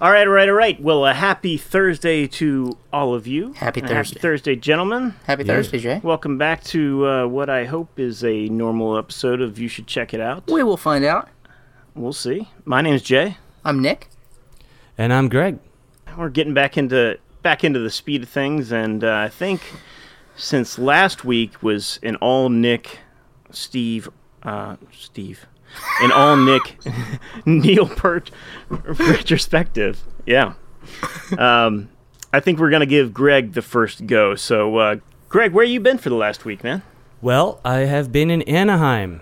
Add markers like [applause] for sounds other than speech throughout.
All right, all right, all right. Well, a happy Thursday to all of you. Happy Thursday. Happy Thursday, gentlemen. Happy Thursday, Jay. Welcome back to uh, what I hope is a normal episode of You Should Check It Out. We will find out. We'll see. My name's Jay. I'm Nick. And I'm Greg. We're getting back into back into the speed of things, and uh, I think since last week was an all Nick, Steve, uh, Steve, an all Nick, [laughs] Neil Peart retrospective. Yeah. Um, I think we're gonna give Greg the first go. So, uh, Greg, where you been for the last week, man? Well, I have been in Anaheim,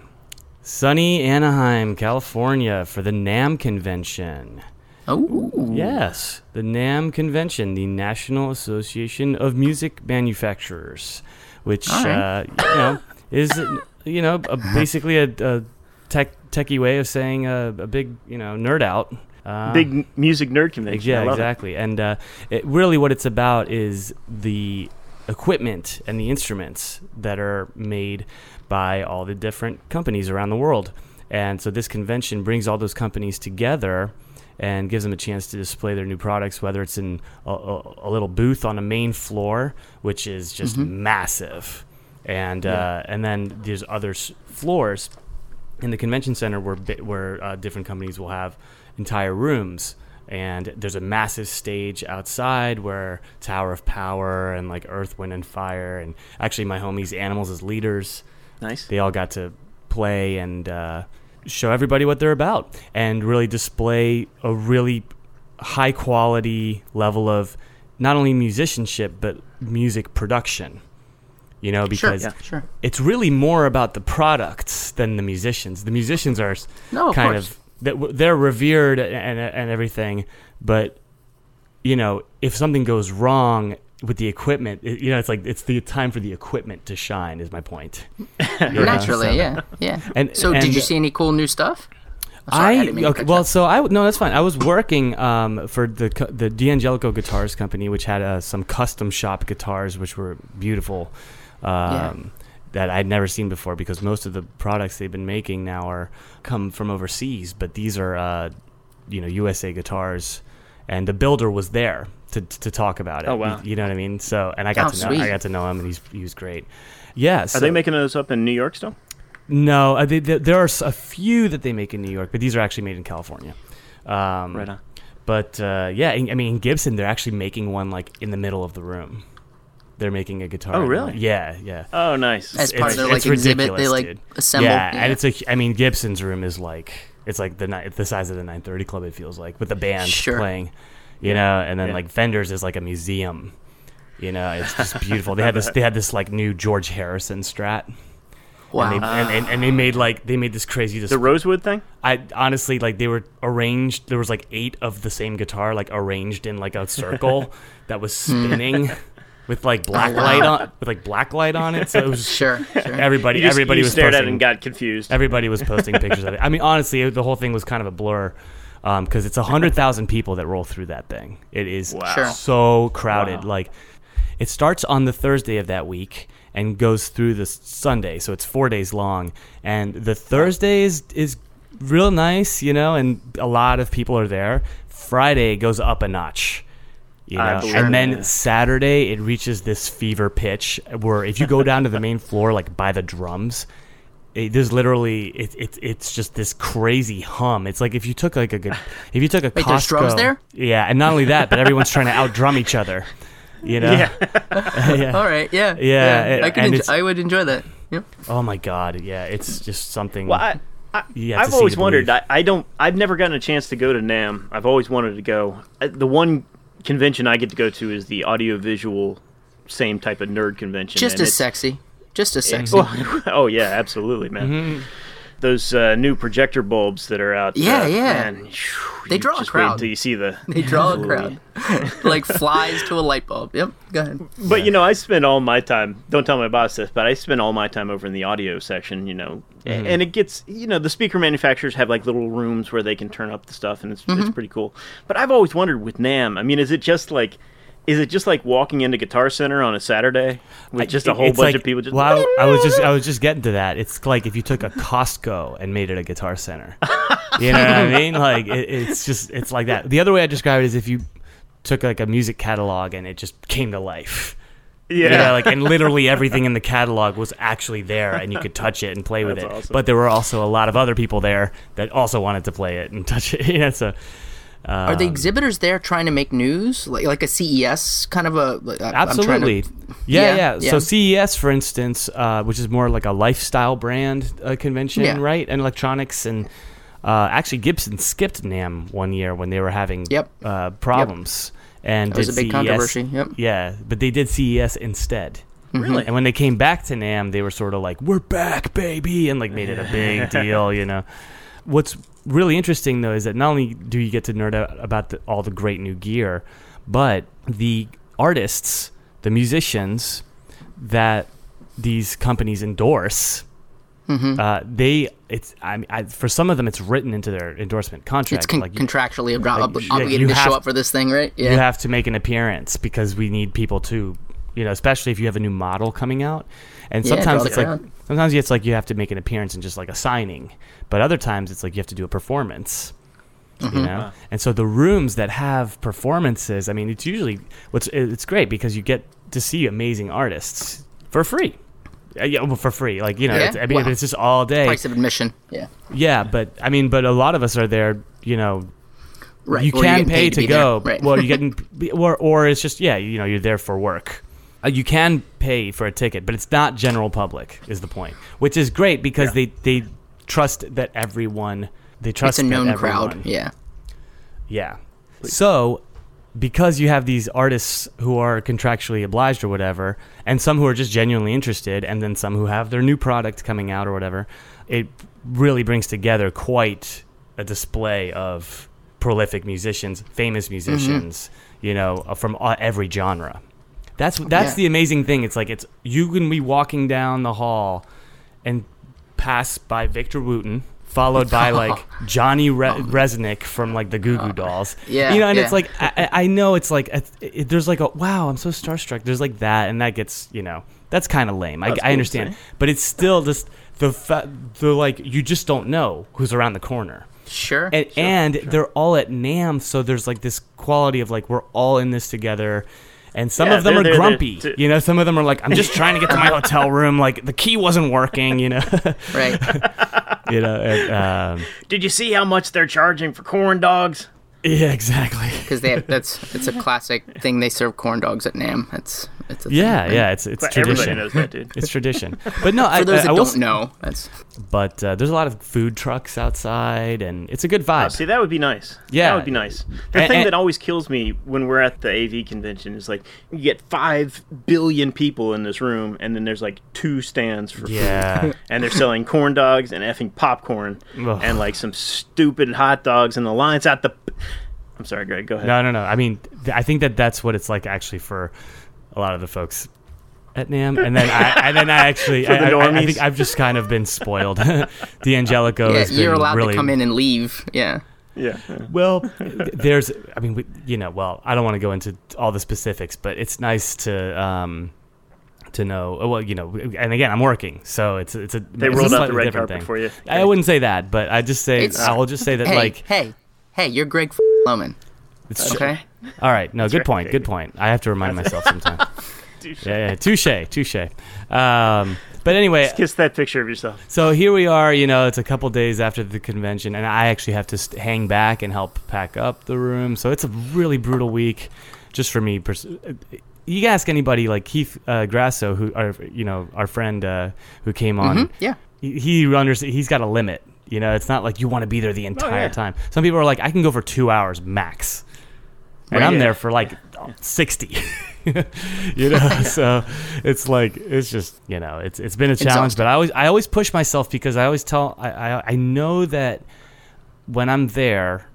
sunny Anaheim, California, for the NAMM convention. Oh, Yes, the NAMM convention, the National Association of Music Manufacturers, which All right. uh, you know is you know a, basically a, a tech techie way of saying a, a big you know nerd out. Uh, Big music nerd convention. Yeah, love it. exactly. And uh, it, really, what it's about is the equipment and the instruments that are made by all the different companies around the world. And so this convention brings all those companies together and gives them a chance to display their new products, whether it's in a, a, a little booth on a main floor, which is just massive, and uh, and then there's other s- floors in the convention center where where uh, different companies will have entire rooms and there's a massive stage outside where Tower of Power and like Earth, Wind and Fire and actually my homies Animals as leaders Nice. they all got to play and uh, show everybody what they're about and really display a really high quality level of not only musicianship but music production you know sure, because yeah, sure. it's really more about the products than the musicians. The musicians are No, of kind course. of they're revered and and everything, but you know if something goes wrong with the equipment, it, you know it's like it's the time for the equipment to shine. Is my point. [laughs] Naturally, so- yeah, yeah. And- so, and- did you see any cool new stuff? Sorry, I to okay, well, so I no, that's fine. I was working um, for the the D'Angelico Guitars Company, which had uh, some custom shop guitars, which were beautiful, um, that I'd never seen before. Because most of the products they've been making now are come from overseas, but these are uh, you know USA guitars, and the builder was there to to talk about it. Oh, wow. You, you know what I mean? So, and I got Oh, to know sweet. I got to know him, and he's he was great. Yeah. Are they making those up in New York still? no, uh, they, they, there are a few that they make in New York, but these are actually made in California. Um, Right on. But uh, yeah, I mean, Gibson, they're actually making one like in the middle of the room. They're making a guitar. Oh, really? the- Yeah, yeah. Oh, nice. As part of It's- their like exhibit, they like dude. assemble. yeah, and it's a. I mean, Gibson's room is like it's like the ni- the size of the 930 Club. It feels like with the band Sure. playing, you know, and then Yeah. like Fenders is like a museum. You know, it's just [laughs] beautiful. they had this. They had this like new George Harrison Strat. wow. And they, and, and, and they made like they made this crazy the. Rosewood thing? I honestly like they were arranged. There was like eight of the same guitar, like arranged in like a circle [laughs] that was spinning [laughs] with like black light on with like black light on it. So it was [laughs] sure, sure. everybody. You just- everybody you was stared posting, at it and got confused. Everybody was posting pictures of it. I mean, honestly, it- the whole thing was kind of a blur um, because it's a hundred thousand people that roll through that thing. It is Wow. So crowded. Wow. Like it starts on the Thursday of that week and goes through the Sunday, so it's four days long. And the Thursday is is real nice, you know, and a lot of people are there. Friday goes up a notch. You know, believe and then. Saturday it reaches this fever pitch where if you go down to the main floor, like by the drums, it, there's literally it, it, it's just this crazy hum. It's like if you took like a good if you took a Wait, Costco, drums there? yeah, and not only that, but everyone's trying to outdrum each other. You know, Yeah. [laughs] yeah. All right, yeah, Yeah, it- I could, and enj- it's- I would enjoy that. Yep. Oh my god, yeah, it's just something. Well, I, I, You have I've see always to wondered. I, I don't. I've never gotten a chance to go to NAMM. I've always wanted to go. Uh, The one convention I get to go to is the audiovisual, same type of nerd convention. Just and as sexy. Just as sexy. Oh, [laughs] oh yeah, absolutely, man. Mm-hmm. Those uh, new projector bulbs that are out. Yeah, uh, yeah. Man, phew, They you draw a crowd. Wait until you see the. They draw a [laughs] crowd. [laughs] like flies to a light bulb. Yep. Go ahead. But you know, I spend all my time. Don't tell my boss this, but I spend all my time over in the audio section. You know, Mm-hmm. and it gets. You know, the speaker manufacturers have like little rooms where they can turn up the stuff, and it's Mm-hmm. it's pretty cool. But I've always wondered with NAMM. I mean, is it just like? Is it just like walking into Guitar Center on a Saturday with just a whole bunch like- of people just? Well, I, was just I [laughs] was just getting to that. It's like if you took a Costco and made it a guitar center. You know what I mean? Like it, it's just it's like that. The other way I describe it is if you took like a music catalog and it just came to life. Yeah. You know, like and literally [laughs] everything in the catalog was actually there and you could touch it and play with That's it. awesome. But there were also a lot of other people there that also wanted to play it and touch it. [laughs] yeah, so Are the exhibitors there trying to make news, like like a CES kind of a? like, I- to- Absolutely. yeah, Yeah, yeah, So. CES, for instance, uh, which is more like a lifestyle brand uh, convention, Yeah. right? And electronics and uh, actually Gibson skipped NAMM one year when they were having Yep. uh, problems. And That was a big CES controversy, yep. Yeah, but they did CES instead. Really? And when they came back to NAMM, they were sort of like, "We're back, baby," and like made it a big [laughs] deal, you know. What's really interesting though is that not only do you get to nerd out about the, all the great new gear, but the artists, the musicians that these companies endorse, Mm-hmm. uh, they it's I mean I, for some of them it's written into their endorsement contract. It's con- like you- contractually ob- ob- yeah, obligated to have- show up for this thing, right? Yeah. you have to make an appearance because we need people to, you know, especially if you have a new model coming out. And sometimes draw it's the like crowd. sometimes it's like you have to make an appearance and just like a signing, but other times it's like you have to do a performance. Mm-hmm. You know, and so the rooms that have performances, I mean, it's usually what's it's great because you get to see amazing artists for free. Uh, yeah, well, for free, like you know, Yeah? it's, I mean, Wow. it's just all day. Price of admission. Yeah. Yeah, but I mean, but a lot of us are there, you know, Right. you or can pay paid to, go. Right. Well, you getting [laughs] or or it's just yeah, you know, you're there for work. Uh, you can pay for a ticket, but it's not general public. Is the point, which is great because they they trust that everyone they trust it's a known crowd. Yeah. Yeah. So, because you have these artists who are contractually obliged or whatever, and some who are just genuinely interested, and then some who have their new product coming out or whatever, it really brings together quite a display of prolific musicians, famous musicians, you know, uh, from uh, every genre. That's that's Yeah. the amazing thing. It's like it's you can be walking down the hall and pass by Victor Wooten, followed by [laughs] like Johnny Re- Rzeznik from like the Goo Goo Dolls. Oh. Yeah, you know, and yeah. it's like I, I know it's like it, it, there's like a wow, I'm so starstruck. There's like that, and that gets you know that's kind of lame. I, I understand, but it's still just the fa- the like you just don't know who's around the corner. Sure. And, and they're all at NAMM, so there's like this quality of like we're all in this together. And some Yeah, of them they're are there to- grumpy. to- you know, some of them are like, I'm just [laughs] trying to get to my hotel room. Like the key wasn't working. You know, right. [laughs] you know. And, um, Did you see how much they're charging for corn dogs? Yeah, exactly. [laughs] Because they have, that's it's a classic thing. They serve corn dogs at NAMM. It's it's a thing, Yeah, right? yeah. It's it's But everybody tradition. knows that, dude. It's tradition. But no, [laughs] I, For those I, that I don't know, that's But uh, there's a lot of food trucks outside, and it's a good vibe. Oh, see, that would be nice. Yeah. that would be nice. The And- thing and- that always kills me when we're at the AV convention is like you get five billion people in this room, and then there's like two stands for Yeah. food, [laughs] and they're selling corn dogs and effing popcorn, Ugh. and like some stupid hot dogs, and the lines out the. I'm sorry, Greg. Go ahead. No, no, no. I mean, th- I think that that's what it's like actually for a lot of the folks at NAMM, and then I, and then I actually, [laughs] For the I, I, I normies. think I've just kind of been spoiled. [laughs] D'Angelico yeah. has You're allowed really to come in and leave. Yeah. Yeah. yeah. Well, there's, I mean, we, you know, well, I don't want to go into all the specifics, but it's nice to. um to know, oh, well, you know, and again, I'm working, so it's it's a They it's a rolled out the red different carpet thing. for you. I wouldn't say that, but I just say It's- I will just say that Hey, like hey, hey! You're Greg Loman. it's Okay. All right, no, good right, point, good point. I have to remind myself sometimes. [laughs] Touche. Yeah, yeah, touche, touche. Um, but anyway, Just Kiss that picture of yourself. so here we are. You know, it's a couple days after the convention, and I actually have to st- hang back and help pack up the room. So it's a really brutal week, just for me. Pers- you ask anybody like Keith uh, Grasso, who, our, you know, our friend uh, who came on. Mhm, Yeah. He, he under- He's got a limit. You know, it's not like you want to be there the oh, entire yeah. time. Some people are like, I can go for two hours max, and Right. I'm Yeah. there for like sixty. [laughs] you know, [laughs] so it's like it's just you know it's it's been a challenge, but I always I always push myself because I always tell I I, I know that when I'm there.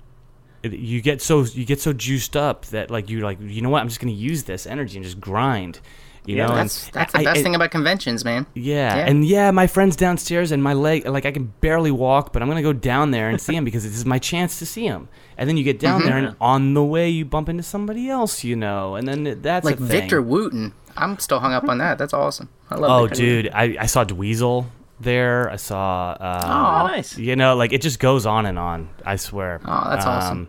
it- You get so you get so juiced up that like you're like you know what I'm just gonna use this energy and just grind, you Yeah, know. and That's that's the I- best I- thing about conventions, man. yeah. Yeah. and yeah, my friend's downstairs, and my leg, like I can barely walk, but I'm gonna go down there and see [laughs] him because this is my chance to see him. And then you get down there, and on the way you bump into somebody else, you know, and then that's Like a thing. Victor Wooten. I'm still hung up on that. That's awesome. I love Oh, Victor dude, I, I saw Dweezil there. I saw. Uh, Aw. nice. You know, like it just goes on and on. I swear. Oh, that's awesome.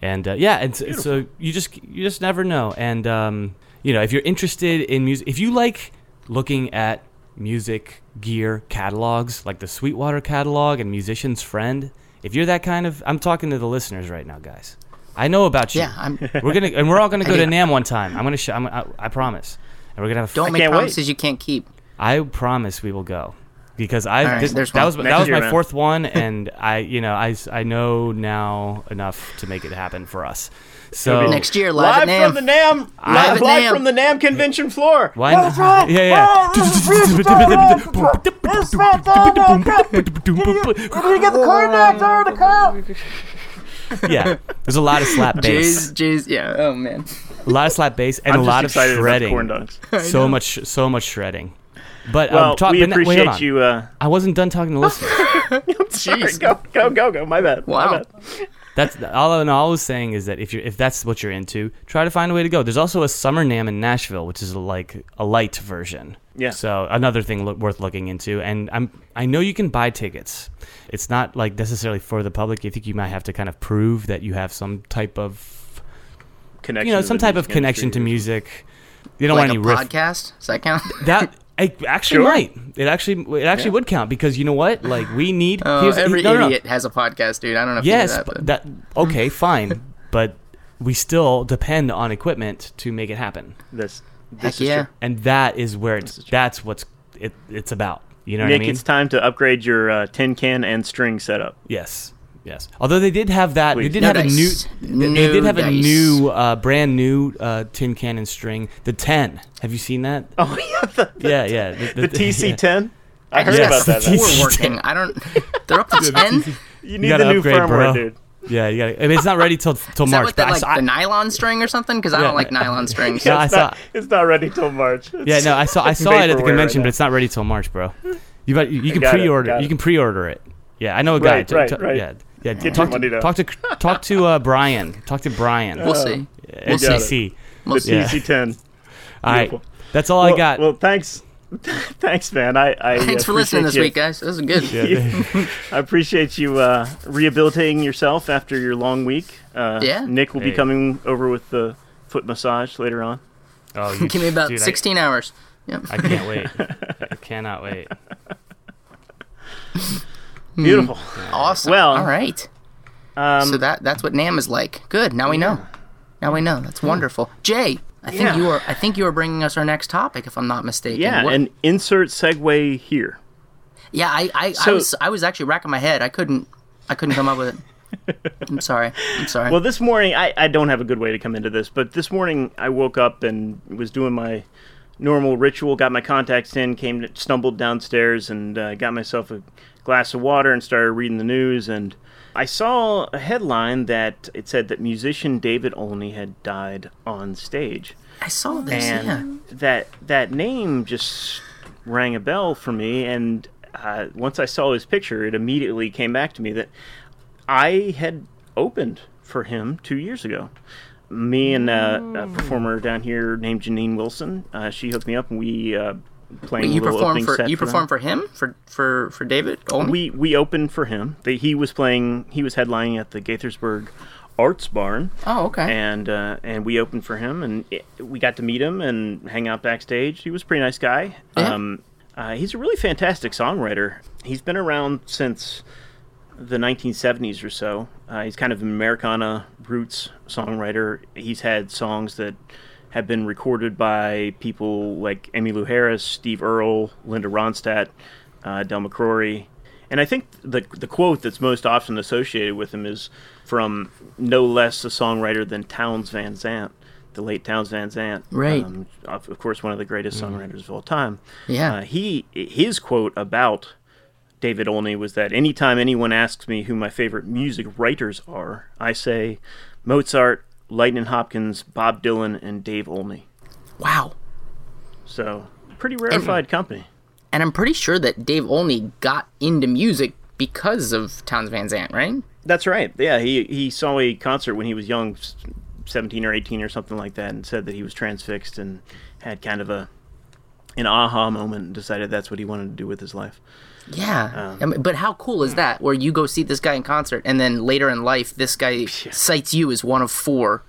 And uh, yeah, and so, so you just you just never know. And um, you know, if you're interested in music, if you like looking at music gear catalogs, like the Sweetwater catalog and Musician's Friend, if you're that kind of, I'm talking to the listeners right now, guys. I know about you. Yeah, I'm. We're gonna and we're all gonna [laughs] go to do. NAMM one time. I'm gonna show. I'm, I, I promise. And we're gonna have. Don't I make can't wait. promises you can't keep. I promise we will go because I All right, this- there's that one. was that was year, my man. fourth one, and I you know I I know now enough to make it happen for us. So Next year, live, at Live NAMM. from the NAMM, Live live, at live NAMM. from the NAMM convention floor. Why? Yeah, yeah. yeah, there's a lot of slap bass, Jay's, Jay's, yeah. Oh man. a lot of slap bass, and I'm a lot of excited about the corn shredding. dogs. So much, so much shredding. But Well, um, talk, we but wait, appreciate you. Uh, I wasn't done talking to [laughs] listeners. sorry, Jeez. go, go, go, go. My bad. My Wow. bad. That's all. And all I was saying is that if you're if that's what you're into, try to find a way to go. There's also a summer NAMM in Nashville, which is like a light version. Yeah. So another thing look, worth looking into. And I'm I know you can buy tickets. It's not like necessarily for the public. I think you might have to kind of prove that you have some type of Connection. you know to some type of music connection to music. You don't Like want a any riff. podcast? Does that count? That I actually Sure. might. It actually it actually Yeah. would count because you know what? Like we need. Oh, here's- every no, no, no. idiot has a podcast, dude. I don't know if Yes, you know that. but But that okay, fine, but we still depend on equipment to make it happen, This, this Heck is yeah. true. and that is where it's is that's what's it, it's about. You know Nick, what I mean? it's time to upgrade your uh, tin can and string setup. yes, yes. Although they did have that, Please. they did No have dice. a new, they, No they did have a new, uh, brand new uh, tin can and string, the ten. Have you seen that? Oh [laughs] yeah, the, the, yeah, yeah. the TC10. I I heard just about got that. the four TC10. working. I don't. They're up to [laughs] ten. You need gotta the new upgrade, firmware, bro. dude. Yeah, you got. I mean, it's not ready till till Is that March. what that but I like saw- the nylon string or something? Because I Yeah. don't like nylon strings. Yeah, I it's, saw. not, it's not ready till March. Yeah, no, I saw I [laughs] saw it at the convention, right but it's not ready till March, bro. You got, you, you can pre-order. got You it. can pre-order it. Yeah, I know a guy. Right, T- right, t- right. Yeah, yeah. Get talk your money to down. talk to talk to uh, Brian. Talk to Brian. We'll see. at got it. CC. We'll the see. Yeah. TC10. All right, that's all well, I got. Well, thanks, [laughs] thanks, man. I, I Thanks for listening this appreciate week, guys. This is good. Yeah. [laughs] I appreciate you uh, rehabilitating yourself after your long week. Uh, Yeah. Nick will be coming over with the foot massage later on. oh, [laughs] you, Give me about dude, I- 16 hours. Yep. I, can't wait. I cannot wait. Beautiful. Awesome. Well, all right. Um, so that that's what NAMM is like. Good. Now we know. Now we know. That's wonderful. Jay, I think Yeah. you are. I think you are bringing us our next topic, if I'm not mistaken. yeah, What- and insert segue here. yeah. I I, I was I was actually racking my head. I couldn't I couldn't come up with it. [laughs] I'm sorry. I'm sorry. Well, this morning, I, I don't have a good way to come into this, but this morning I woke up and was doing my normal ritual, got my contacts in, came, stumbled downstairs, and uh, got myself a glass of water and started reading the news. And I saw a headline that it said that musician David Olney had died on stage. I saw this. and yeah. that that name just rang a bell for me. And uh, once I saw his picture, it immediately came back to me that I had opened for him two years ago. Me and uh, a performer down here named Janine Wilson, uh, she hooked me up, and we uh, playing Wait, you perform for you for perform for him for for for David Olney. We we opened for him. They, he was playing. He was headlining at the Gaithersburg Arts Barn oh, okay. and uh, and we opened for him, and it, we got to meet him and hang out backstage. He was a pretty nice guy. Yeah. Um, uh, he's a really fantastic songwriter. He's been around since the 1970s or so. Uh, he's kind of an Americana roots songwriter. He's had songs that have been recorded by people like Emmylou Harris, Steve Earle, Linda Ronstadt, uh, Del McCoury. And I think the the quote that's most often associated with him is from no less a songwriter than Townes Van Zandt, the late Townes Van Zandt. Right. Um, of, of course, one of the greatest songwriters of all time. Yeah. Uh, he his quote about David Olney was that anytime anyone asks me who my favorite music writers are, I say Mozart, Lightning Hopkins, Bob Dylan, and Dave Olney. wow. So pretty rarefied company. And I'm pretty sure that Dave Olney got into music because of Townes Van Zandt, right? That's right. Yeah, he he saw a concert when he was young, seventeen or eighteen or something like that, and said that he was transfixed and had kind of a an aha moment and decided that's what he wanted to do with his life. Yeah, I mean, but how cool is that? Where you go see this guy in concert, and then later in life, this guy [laughs] cites you as one of four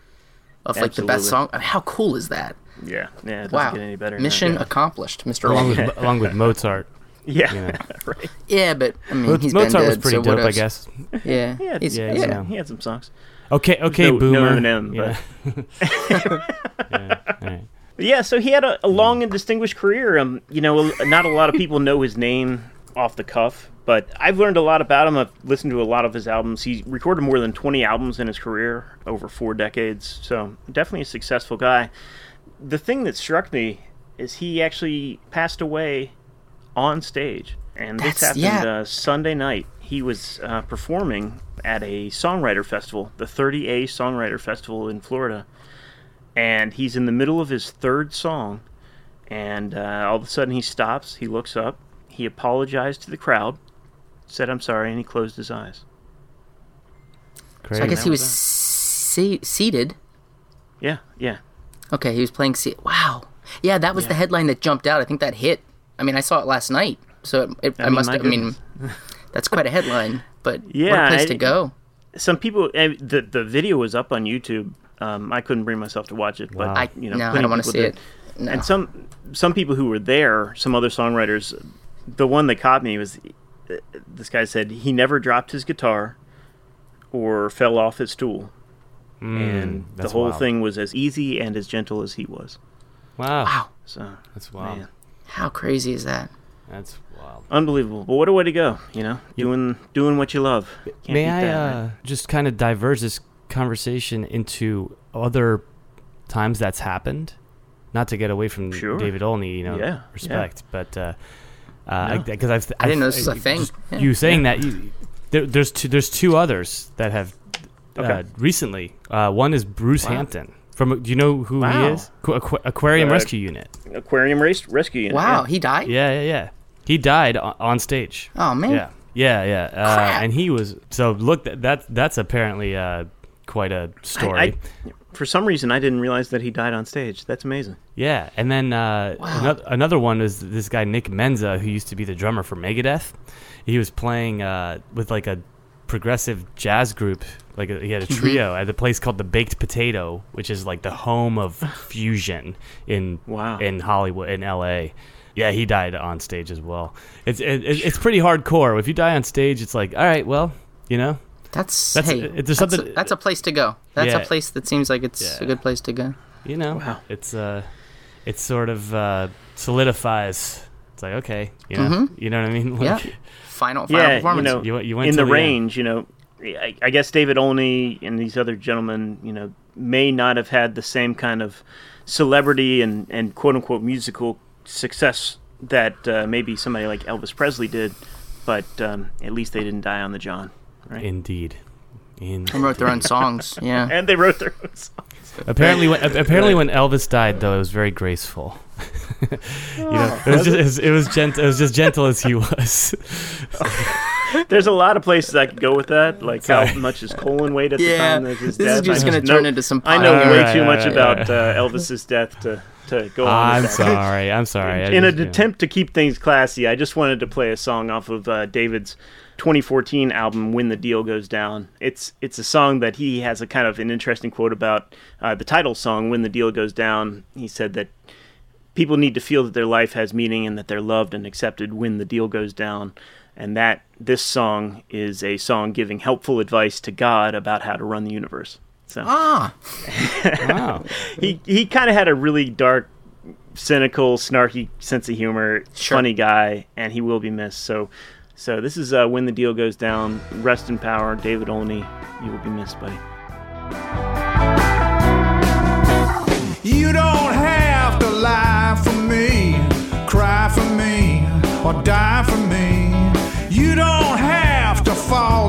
of like the best song. I mean, how cool is that? Yeah, yeah. It doesn't Wow, get any better. than mission that. accomplished, Mister. along Along with along [laughs] with Mozart. Yeah, Yeah. [laughs] right. yeah, but I mean, he's Mozart been was pretty so dope, I guess. Yeah, He had, he's, Yeah, he, had, um, he had some songs. Okay, okay, No- no boomer. Eminem, yeah. yeah. All right. Yeah, so he had a, a long and distinguished career. Um, you know, not a lot of people know his name off the cuff, but I've learned a lot about him. I've listened to a lot of his albums. He recorded more than 20 albums in his career over four decades, so definitely a successful guy. The thing that struck me is he actually passed away on stage, and this happened yeah. uh, Sunday night. He was uh, performing at a songwriter festival, the 30A Songwriter Festival in Florida and he's in the middle of his third song, and uh, all of a sudden he stops. He looks up. He apologized to the crowd, said "I'm sorry," and he closed his eyes. Crazy. I guess he was was se- seated. Yeah, yeah, Okay, he was playing. Se- wow. Yeah, that was the headline that jumped out. I think that hit. I mean, I saw it last night, so it, it, I, mean, must. my I mean, [laughs] that's quite a headline. But what Yeah, a place I- to go. Some people, eh, the the video was up on YouTube. Um, I couldn't bring myself to watch it, but I you know, no, I plenty don't want to see did. it. No. And some some people who were there, some other songwriters, the one that caught me was uh, this guy said he never dropped his guitar or fell off his stool, Mm, and the whole wild. thing was as easy and as gentle as he was. Wow. wow, So That's wild. man, how crazy is that? That's wild. unbelievable. But what a way to go! You know, doing doing what you love. Can't May beat I uh, right? just kind of diverge this conversation into other times that's happened? Not to get away from Sure. David Olney, you know, Yeah, yeah. respect, but uh, No. because I've, I didn't know this I've- was a thing. Yeah. You saying that you, there, there's two there's two others that have uh, recently. Uh, one is Bruce Wow. Hampton. From do you know who he is? Aqu- Aqu- Aquarium Uh, Rescue Unit. Aquarium race rescue unit. Wow, yeah. he died. Yeah, yeah, yeah. He died on, on stage. Oh man. Yeah, yeah, yeah. Uh, Crap. and he was so look that that's that's apparently uh, quite a story. I, I, for some reason, I didn't realize that he died on stage. That's amazing. yeah, and then uh, Wow. another, another one is this guy Nick Menza, who used to be the drummer for Megadeth. He was playing uh, with like a progressive jazz group. Like a, he had a Mm-hmm. trio at a place called the Baked Potato, which is like the home of fusion in Wow. in Hollywood in L.A. Yeah, he died on stage as well. It's it, it- it's pretty hardcore. If you die on stage, it's like, all right, well, you know, That's, That's- hey, it- there's that's, a, that's a place to go. That's Yeah. a place that seems like it's Yeah. a good place to go. you know, Wow. it's uh, it sort of uh, solidifies. It's like okay, you know, Mhm. you know what I mean? [laughs] Yeah. Final, final Yeah, you performance. know, You- you went in the till the end. range. You know, I, I guess David Olney and these other gentlemen, you know, may not have had the same kind of celebrity and and quote unquote musical success that uh, maybe somebody like Elvis Presley did, but um, at least they didn't die on the John. Right? Indeed. In and wrote their own songs. [laughs] Yeah. and they wrote their own songs. apparently, when, apparently when Elvis died, though, it was very graceful. [laughs] you know, it was just it was, it was gentle. It was just gentle as he was. [laughs] There's a lot of places I could go with that, like Sorry. how much his colon weighed at the time of his this is death. just I gonna turn know- into some I know podcast. way Alright, too much alright, about alright. uh, Elvis's death to to go on. I'm sorry. I'm sorry. I in just, an you know. attempt to keep things classy, I just wanted to play a song off of uh, David's 2014 album "When the Deal Goes Down." It's it's a song that he has a kind of an interesting quote about uh, the title song "When the Deal Goes Down." He said that people need to feel that their life has meaning and that they're loved and accepted when the deal goes down, and that this song is a song giving helpful advice to God about how to run the universe. So Ah, [laughs] Wow. he he kind of had a really dark, cynical, snarky sense of humor. Sure. Funny guy, and he will be missed. So, so this is uh, when the deal goes down. Rest in power, David Olney. You will be missed, buddy. You don't have to lie for me, cry for me, or die for me. You don't have to fall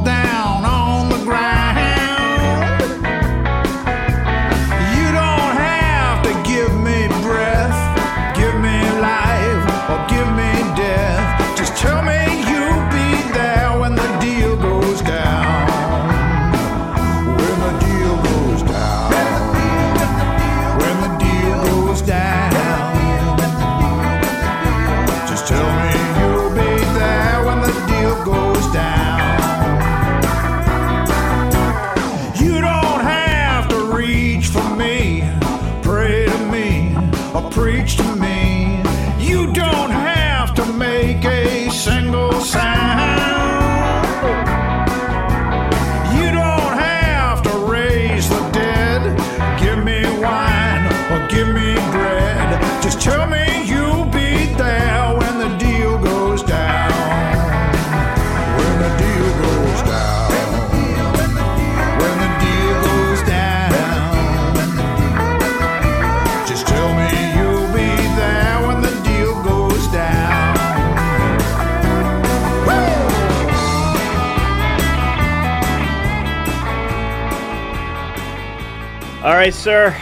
All right, sir.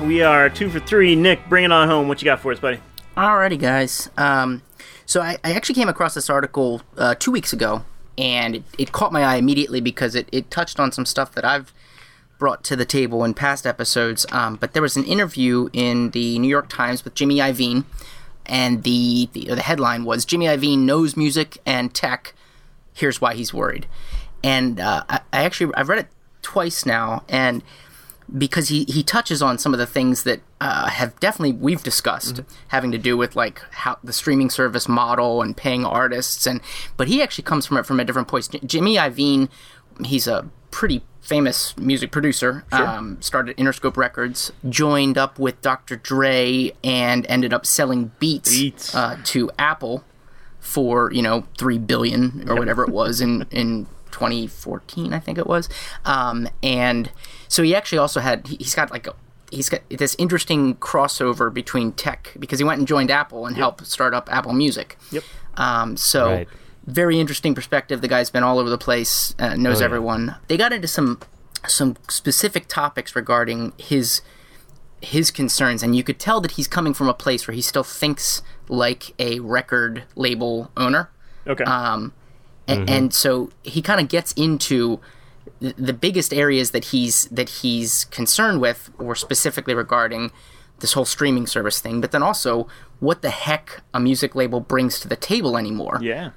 We are two for three. Nick, bring it on home. What you got for us, buddy? Alrighty, guys. Um, so I, I actually came across this article uh, two weeks ago, and it, it caught my eye immediately because it, it touched on some stuff that I've brought to the table in past episodes. Um, but there was an interview in the New York Times with Jimmy Iovine, and the the, the headline was Jimmy Iovine knows music and tech. Here's why he's worried. And uh, I, I actually I've read it twice now, and because he, he touches on some of the things that uh, have definitely we've discussed having to do with like how the streaming service model and paying artists and but he actually comes from it from a different place. J- Jimmy Iovine, he's a pretty famous music producer. Um, started Interscope Records, joined up with Dr. Dre, and ended up selling Beats, Beats. Uh, to Apple for you know three billion or whatever it was in in 2014 I think it was um, and so he actually also had he- he's got like a he's got this interesting crossover between tech because he went and joined Apple and helped start up Apple Music Yep. um, so Right. Very interesting perspective the guy's been all over the place uh, knows Oh, yeah. everyone they got into some some specific topics regarding his his concerns and you could tell that he's coming from a place where he still thinks like a record label owner Okay. um, a- and, so he kind of gets into the, the biggest areas that he's that he's concerned with, or specifically regarding this whole streaming service thing. But then also, what the heck a music label brings to the table anymore? yeah.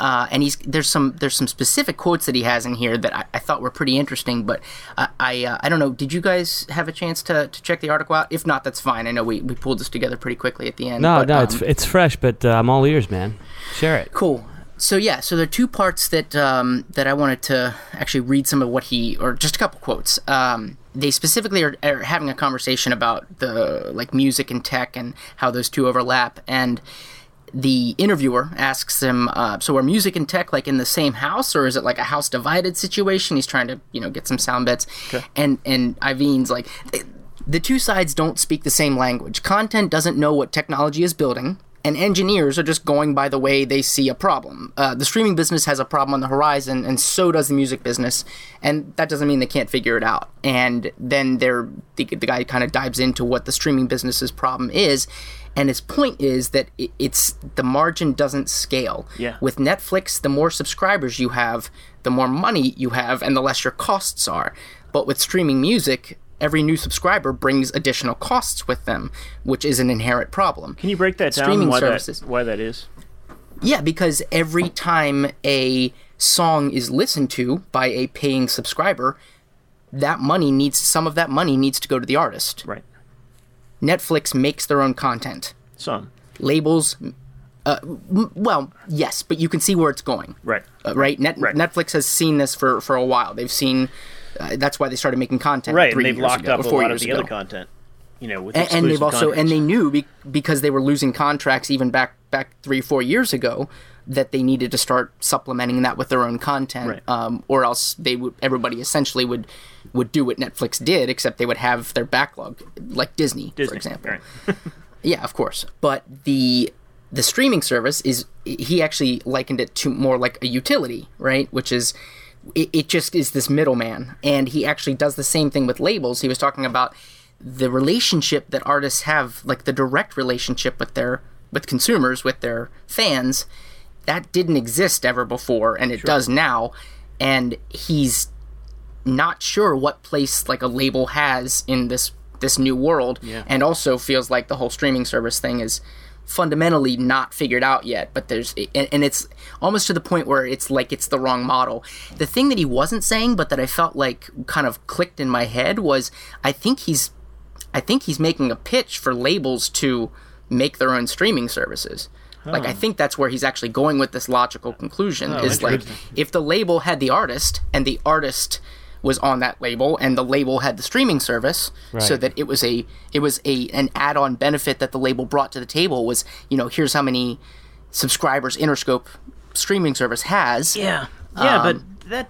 uh, and he's there's some there's some specific quotes that he has in here that I, I thought were pretty interesting. But I I, uh, I don't know. Did you guys have a chance to, to check the article out? If not, that's fine. I know we, we pulled this together pretty quickly at the end. No, but, no, um, it's it's fresh, but uh, I'm all ears, man. Share it. Cool. So yeah, so there are two parts that um, that I wanted to actually read some of what he, or just a couple quotes. Um, they specifically are, are having a conversation about the like music and tech and how those two overlap. And the interviewer asks him, uh, "So are music and tech like in the same house, or is it like a house divided situation?" He's trying to you know get some sound bits, and and Iovine's like. The two sides don't speak the same language. Content doesn't know what technology is building, and engineers are just going by the way they see a problem. Uh, the streaming business has a problem on the horizon, and so does the music business, and that doesn't mean they can't figure it out. And then there, the, the guy kind of dives into what the streaming business's problem is, and his point is that it, it's the margin doesn't scale. Yeah. With Netflix, the more subscribers you have, the more money you have, and the less your costs are. But with streaming music, every new subscriber brings additional costs with them, which is an inherent problem. Can you break that down? streaming why services. That, why that is? Yeah, because every time a song is listened to by a paying subscriber, that money needs some of that money needs to go to the artist. Right. Netflix makes their own content. Some. Labels uh, m- well, yes, but you can see where it's going. Right. Uh, right? Net- Right. Netflix has seen this for, for a while. They've seen uh, that's why they started making content. Right. three And they've locked ago, up a lot of the ago. other content. You know, with and, and they've also and they knew be, because they were losing contracts even back back three four years ago that they needed to start supplementing that with their own content Right. um, or else they would everybody essentially would would do what netflix did except they would have their backlog like disney, for example Right. [laughs] yeah, of course. But the the streaming service is he actually likened it to more like a utility, right? Which is it, it just is this middleman, and he actually does the same thing with labels. He was talking about the relationship that artists have, like the direct relationship with their with consumers, with their fans. That didn't exist ever before, and it does now. And he's not sure what place like a label has in this this new world Yeah. and also feels like the whole streaming service thing is fundamentally not figured out yet but there's and, and it's almost to the point where it's like it's the wrong model. The thing that he wasn't saying but that i felt like kind of clicked in my head was i think he's i think he's making a pitch for labels to make their own streaming services. Like i think that's where he's actually going with this logical conclusion oh, is like if the label had the artist and the artist was on that label and the label had the streaming service so that it was a it was a an add-on benefit that the label brought to the table was you know here's how many subscribers interscope streaming service has Yeah, yeah, Um, but that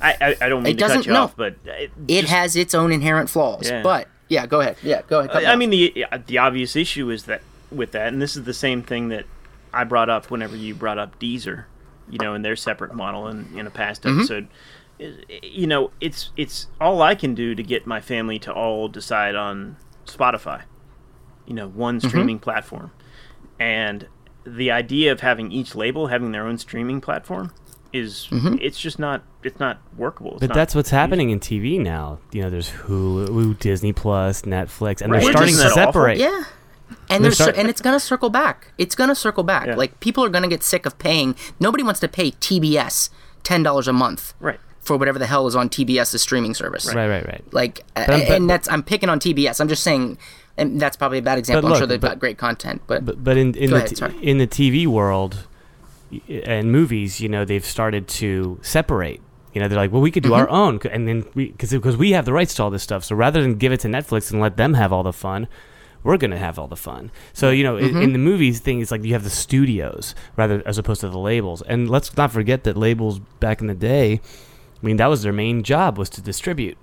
I, I I don't mean it to cut doesn't- you no. off, but it, it just- has its own inherent flaws Yeah. but yeah go ahead yeah go ahead cut I mean the the obvious issue is that with that, and this is the same thing that I brought up whenever you brought up Deezer, you know, in their separate model in, in a past Mm-hmm. episode. Is- You know, it's it's all I can do to get my family to all decide on Spotify. You know, one Mm-hmm. streaming platform, and the idea of having each label having their own streaming platform is Mm-hmm. it's just not it's not workable. It's But not that's what's feasible. happening in TV now. You know, there's Hulu, Disney Plus, Netflix, and Right. they're starting to that awful? separate. Yeah. And They're there's start- and it's gonna circle back. It's gonna circle back. Yeah. Like people are gonna get sick of paying. Nobody wants to pay TBS ten dollars a month Right. For whatever the hell is on TBS's streaming service. Right, right, right. Like, I'm- and but- that's I'm picking on TBS. I'm just saying, and that's probably a bad example. I'm sure they've but- got great content, but, But but in in the ahead, t- in the TV world and movies, you know, they've started to separate. You know, they're like, well, we could do Mm-hmm. our own, and then we because because we have the rights to all this stuff. So rather than give it to Netflix and let them have all the fun, we're gonna have all the fun. So you know, Mm-hmm. in, in the movies thing, it's like you have the studios rather as opposed to the labels. And let's not forget that labels back in the day, I mean, that was their main job was to distribute.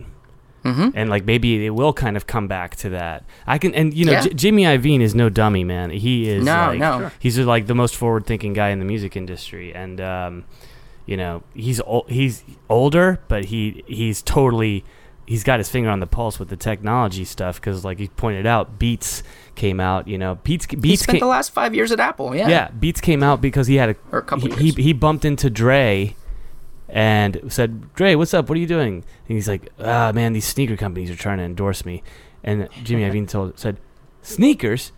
Mm-hmm. And like maybe it will kind of come back to that. I can and you know Yeah. J- Jimmy Iovine is no dummy, man. He is No, like, no. He's like the most forward-thinking guy in the music industry, and um, you know he's ol- he's older, but he he's totally he's got his finger on the pulse with the technology stuff because like he pointed out, Beats came out. You know, Beats he Beats spent came, the last five years at Apple. Yeah. yeah, Beats came out because he had a Or a couple he, he he bumped into Dre and said, "Dre, what's up? What are you doing?" And he's like, "Ah, man, these sneaker companies are trying to endorse me." And Jimmy [laughs] Iovine told said, "Sneakers?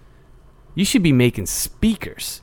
You should be making speakers."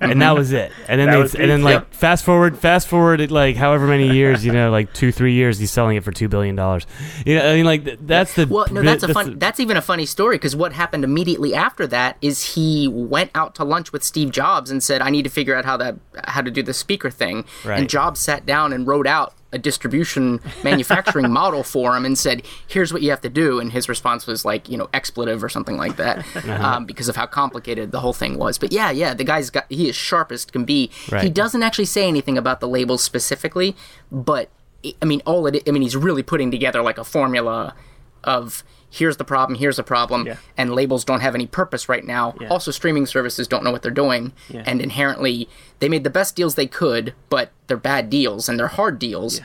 And that was it. And then they, and then like yep. fast forward, fast forward, it, like however many years, you know, like two, three years, he's selling it for two billion dollars. You know, I mean, like that's the Well, no, bit- that's a fun. the- that's even a funny story because what happened immediately after that is he went out to lunch with Steve Jobs and said, "I need to figure out how that how to do the speaker thing." Right. And Jobs sat down and wrote out a distribution manufacturing [laughs] model for him and said, "Here's what you have to do." And his response was like, you know, expletive or something like that, Uh-huh. um, because of how complicated the whole thing was. But yeah, yeah, the guy's got he is sharpest can be. He doesn't actually say anything about the labels specifically, but I mean, all it. I mean, he's really putting together like a formula of here's the problem, here's the problem, Yeah. and labels don't have any purpose right now. Yeah. Also, streaming services don't know what they're doing, Yeah. and inherently they made the best deals they could, but they're bad deals and they're hard deals.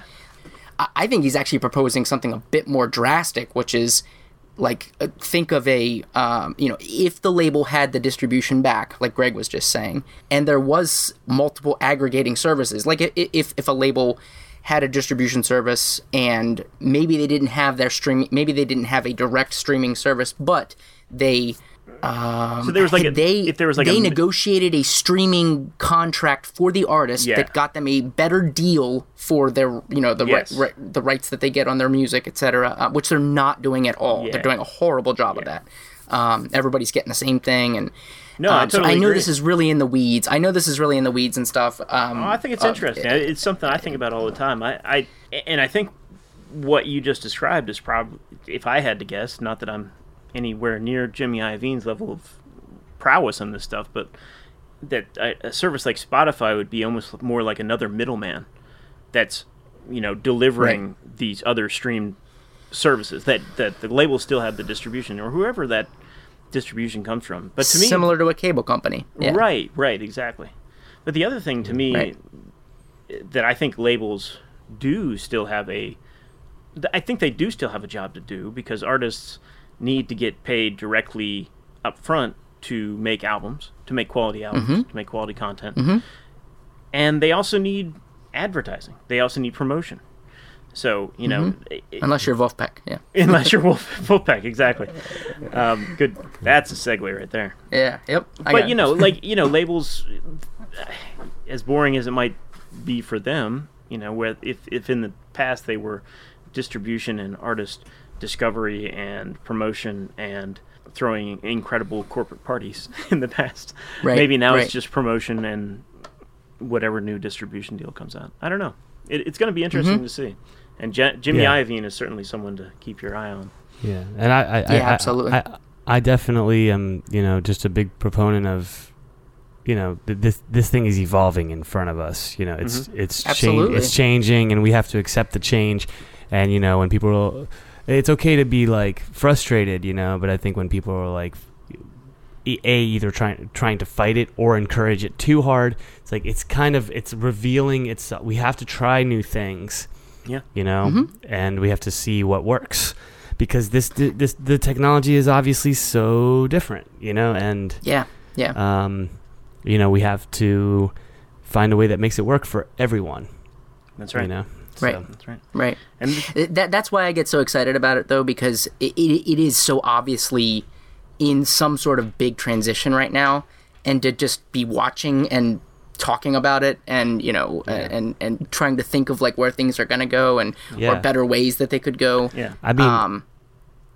I, I think he's actually proposing something a bit more drastic, which is like uh, think of a um, you know if the label had the distribution back like greg was just saying and there was multiple aggregating services like if if a label had a distribution service and maybe they didn't have their streaming maybe they didn't have a direct streaming service but they So there was like a, they if there was like they a negotiated a streaming contract for the artist Yeah. that got them a better deal for their you know the Yes. ri- the rights that they get on their music etc uh, which they're not doing at all Yeah. they're doing a horrible job of that um, everybody's getting the same thing and No, I um, so I know agree. this is really in the weeds I know this is really in the weeds and stuff um, Oh, I think it's uh, interesting. It's something I think about all the time. I, I and I think what you just described is probably, if I had to guess, not that I'm anywhere near Jimmy Iovine's level of prowess in this stuff, but that a, a service like Spotify would be almost more like another middleman that's you know delivering these other stream services that that the labels still have the distribution or whoever that distribution comes from. But to me, similar to a cable company yeah. Right, right, exactly. But the other thing to me Right. that I think labels do still have a, I think they do still have a job to do because artists need to get paid directly up front to make albums, to make quality albums, Mm-hmm. to make quality content. And they also need advertising. They also need promotion. So you know, i- i- Unless you're Vulfpeck, yeah. unless you're Wolf Vulfpeck, [laughs] exactly. Um, good. That's a segue right there. Yeah, yep. I but you know, [laughs] like you know, labels, [sighs] as boring as it might be for them, you know, where if if in the past they were distribution and artist discovery and promotion and throwing incredible corporate parties [laughs] in the past, Right, maybe now right. it's just promotion and whatever new distribution deal comes out. I don't know. It, it's going to be interesting Mm-hmm. to see. And Je- Jimmy Yeah. Iovine is certainly someone to keep your eye on. Yeah, and I, I, I Yeah, I- absolutely. I, I, definitely am, you know, just a big proponent of, you know, th- this this thing is evolving in front of us. You know, it's mm-hmm. it's change, it's changing, and we have to accept the change. And you know, when people, it's okay to be like frustrated, you know, but I think when people are like, e- a either trying trying to fight it or encourage it too hard, it's like it's kind of it's revealing. It's we have to try new things Yeah. you know, and we have to see what works because this this the technology is obviously so different, you know, and Yeah, yeah. um, you know, we have to find a way that makes it work for everyone, That's right. you know. Right. That's right. Right. And That that's why I get so excited about it though because it, it, it is so obviously in some sort of big transition right now and to just be watching and talking about it and you know and and trying to think of like where things are going to go and Yeah. or better ways that they could go. yeah. I mean, Um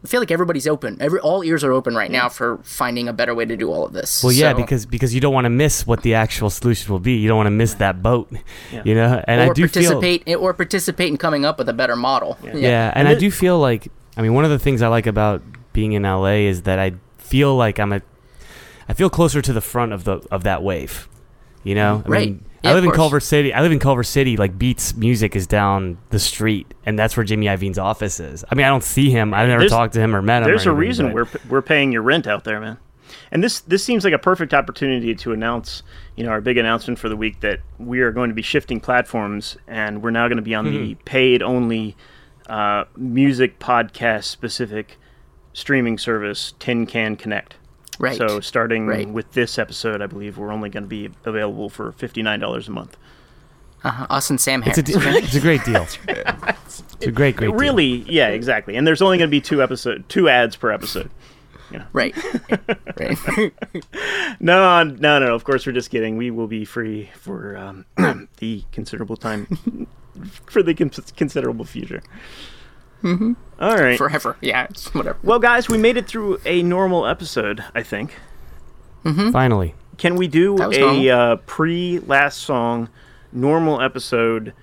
I feel like everybody's open. Every all ears are open right now for finding a better way to do all of this. well, yeah, So- because because you don't want to miss what the actual solution will be. You don't want to miss that boat, Yeah. you know. And or I do feel participate or participate in coming up with a better model. Yeah, and, And I do feel like I mean one of the things I like about being in LA is that I feel like I'm a I feel closer to the front of the of that wave. You know? I Right. mean Yeah, I live in. Culver City. I live in Culver City like Beats Music is down the street and that's where Jimmy Iovine's office is. I mean I don't see him. I've never There's- talked to him or met him. There's or a reason but- we're we're paying your rent out there, man. And this this seems like a perfect opportunity to announce, you know, our big announcement for the week that we are going to be shifting platforms, and we're now going to be on the paid only uh, music podcast specific streaming service Tin Can Connect. Right. So starting Right. with this episode, I believe we're only going to be available for fifty nine dollars a month. Uh-huh. Us and Sam It's a, Harris. de- [laughs] it's a great deal. [laughs] It's a great, great deal. really, yeah, exactly. And there's only going to be two episode, two ads per episode. right. [laughs] right. No, no, no. Of course, we're just kidding. We will be free for um, [clears throat] the considerable time, for the con- considerable future. Mm-hmm. All right. Forever. Yeah, it's whatever. well, guys, we made it through a normal episode. I think. Finally. Can we do a uh, pre-last song, normal episode,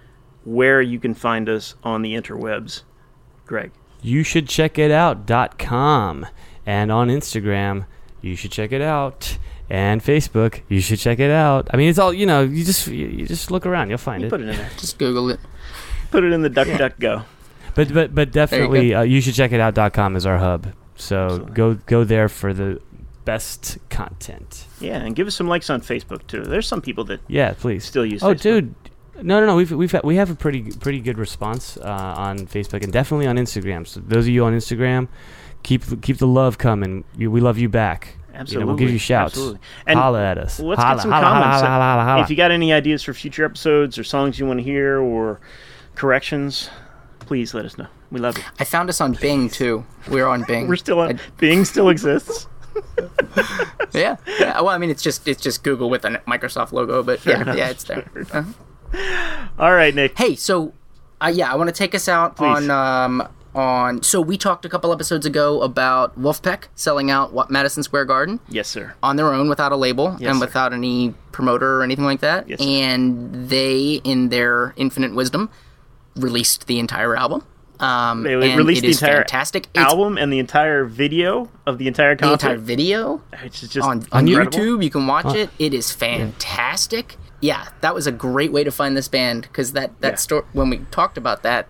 where you can find us on the interwebs, Greg? you should check it out.com and on Instagram you should check it out and Facebook you should check it out I mean it's all you know you just you, you just look around you'll find You it put it in there. Just Google it. Put it in the duck duck go. But but but definitely uh, you should check it out.com is our hub so Absolutely. go go there for the best content Yeah, and give us some likes on Facebook too. There's some people that yeah please still use. oh Facebook. dude no no no we've we've had, we have a pretty pretty good response uh, on Facebook and definitely on Instagram so those of you on Instagram keep keep the love coming you, we love you back Absolutely. You know, we'll give you shouts. Absolutely. And holla at us. Let's holla, get some holla, comments. Holla, holla, holla, holla. If you got any ideas for future episodes or songs you want to hear or corrections, please let us know. We love you. I found us on Bing too. We're on [laughs] Bing. We're still on. I- Bing still exists. [laughs] [laughs] yeah. yeah. Well, I mean, it's just it's just Google with a Microsoft logo, but yeah, enough. yeah, it's there. Uh-huh. All right, Nick. Hey, so uh, yeah, I want to take us out Please. on um on. So we talked a couple episodes ago about Vulfpeck selling out what Madison Square Garden Yes, sir. on their own without a label Yes, and sir. without any promoter or anything like that. Yes, and they, in their infinite wisdom, released the entire album. Um, They and released it the entire fantastic. It's album and the entire video of the entire the entire video Which is just on, on. YouTube. You can watch it. It is fantastic. Yeah, that was a great way to find this band because that that Yeah. story when we talked about that,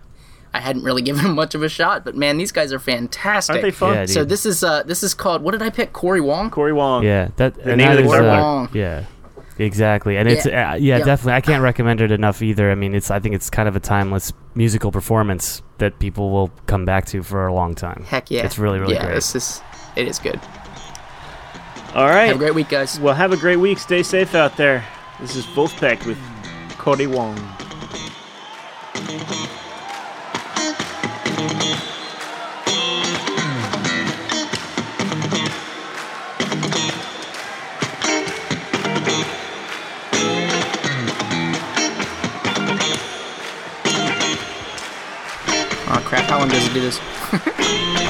I hadn't really [laughs] given them much of a shot. But man, these guys are fantastic. Aren't they fun? Yeah, So this is uh this is called what did I pick? Cory Wong. Cory Wong. Yeah, that and name that of the is, guitar uh, player. yeah, exactly, and it's Yeah. uh, yeah, Yeah. definitely. I can't recommend it enough either. I mean, it's I think it's kind of a timeless musical performance that people will come back to for a long time. Heck yeah, it's really really yeah, great. This is it is good. All right. Have a great week, guys. Well, have a great week. Stay safe out there. This is Vulfpeck with Cory Wong. crap, how long does it do this? [laughs]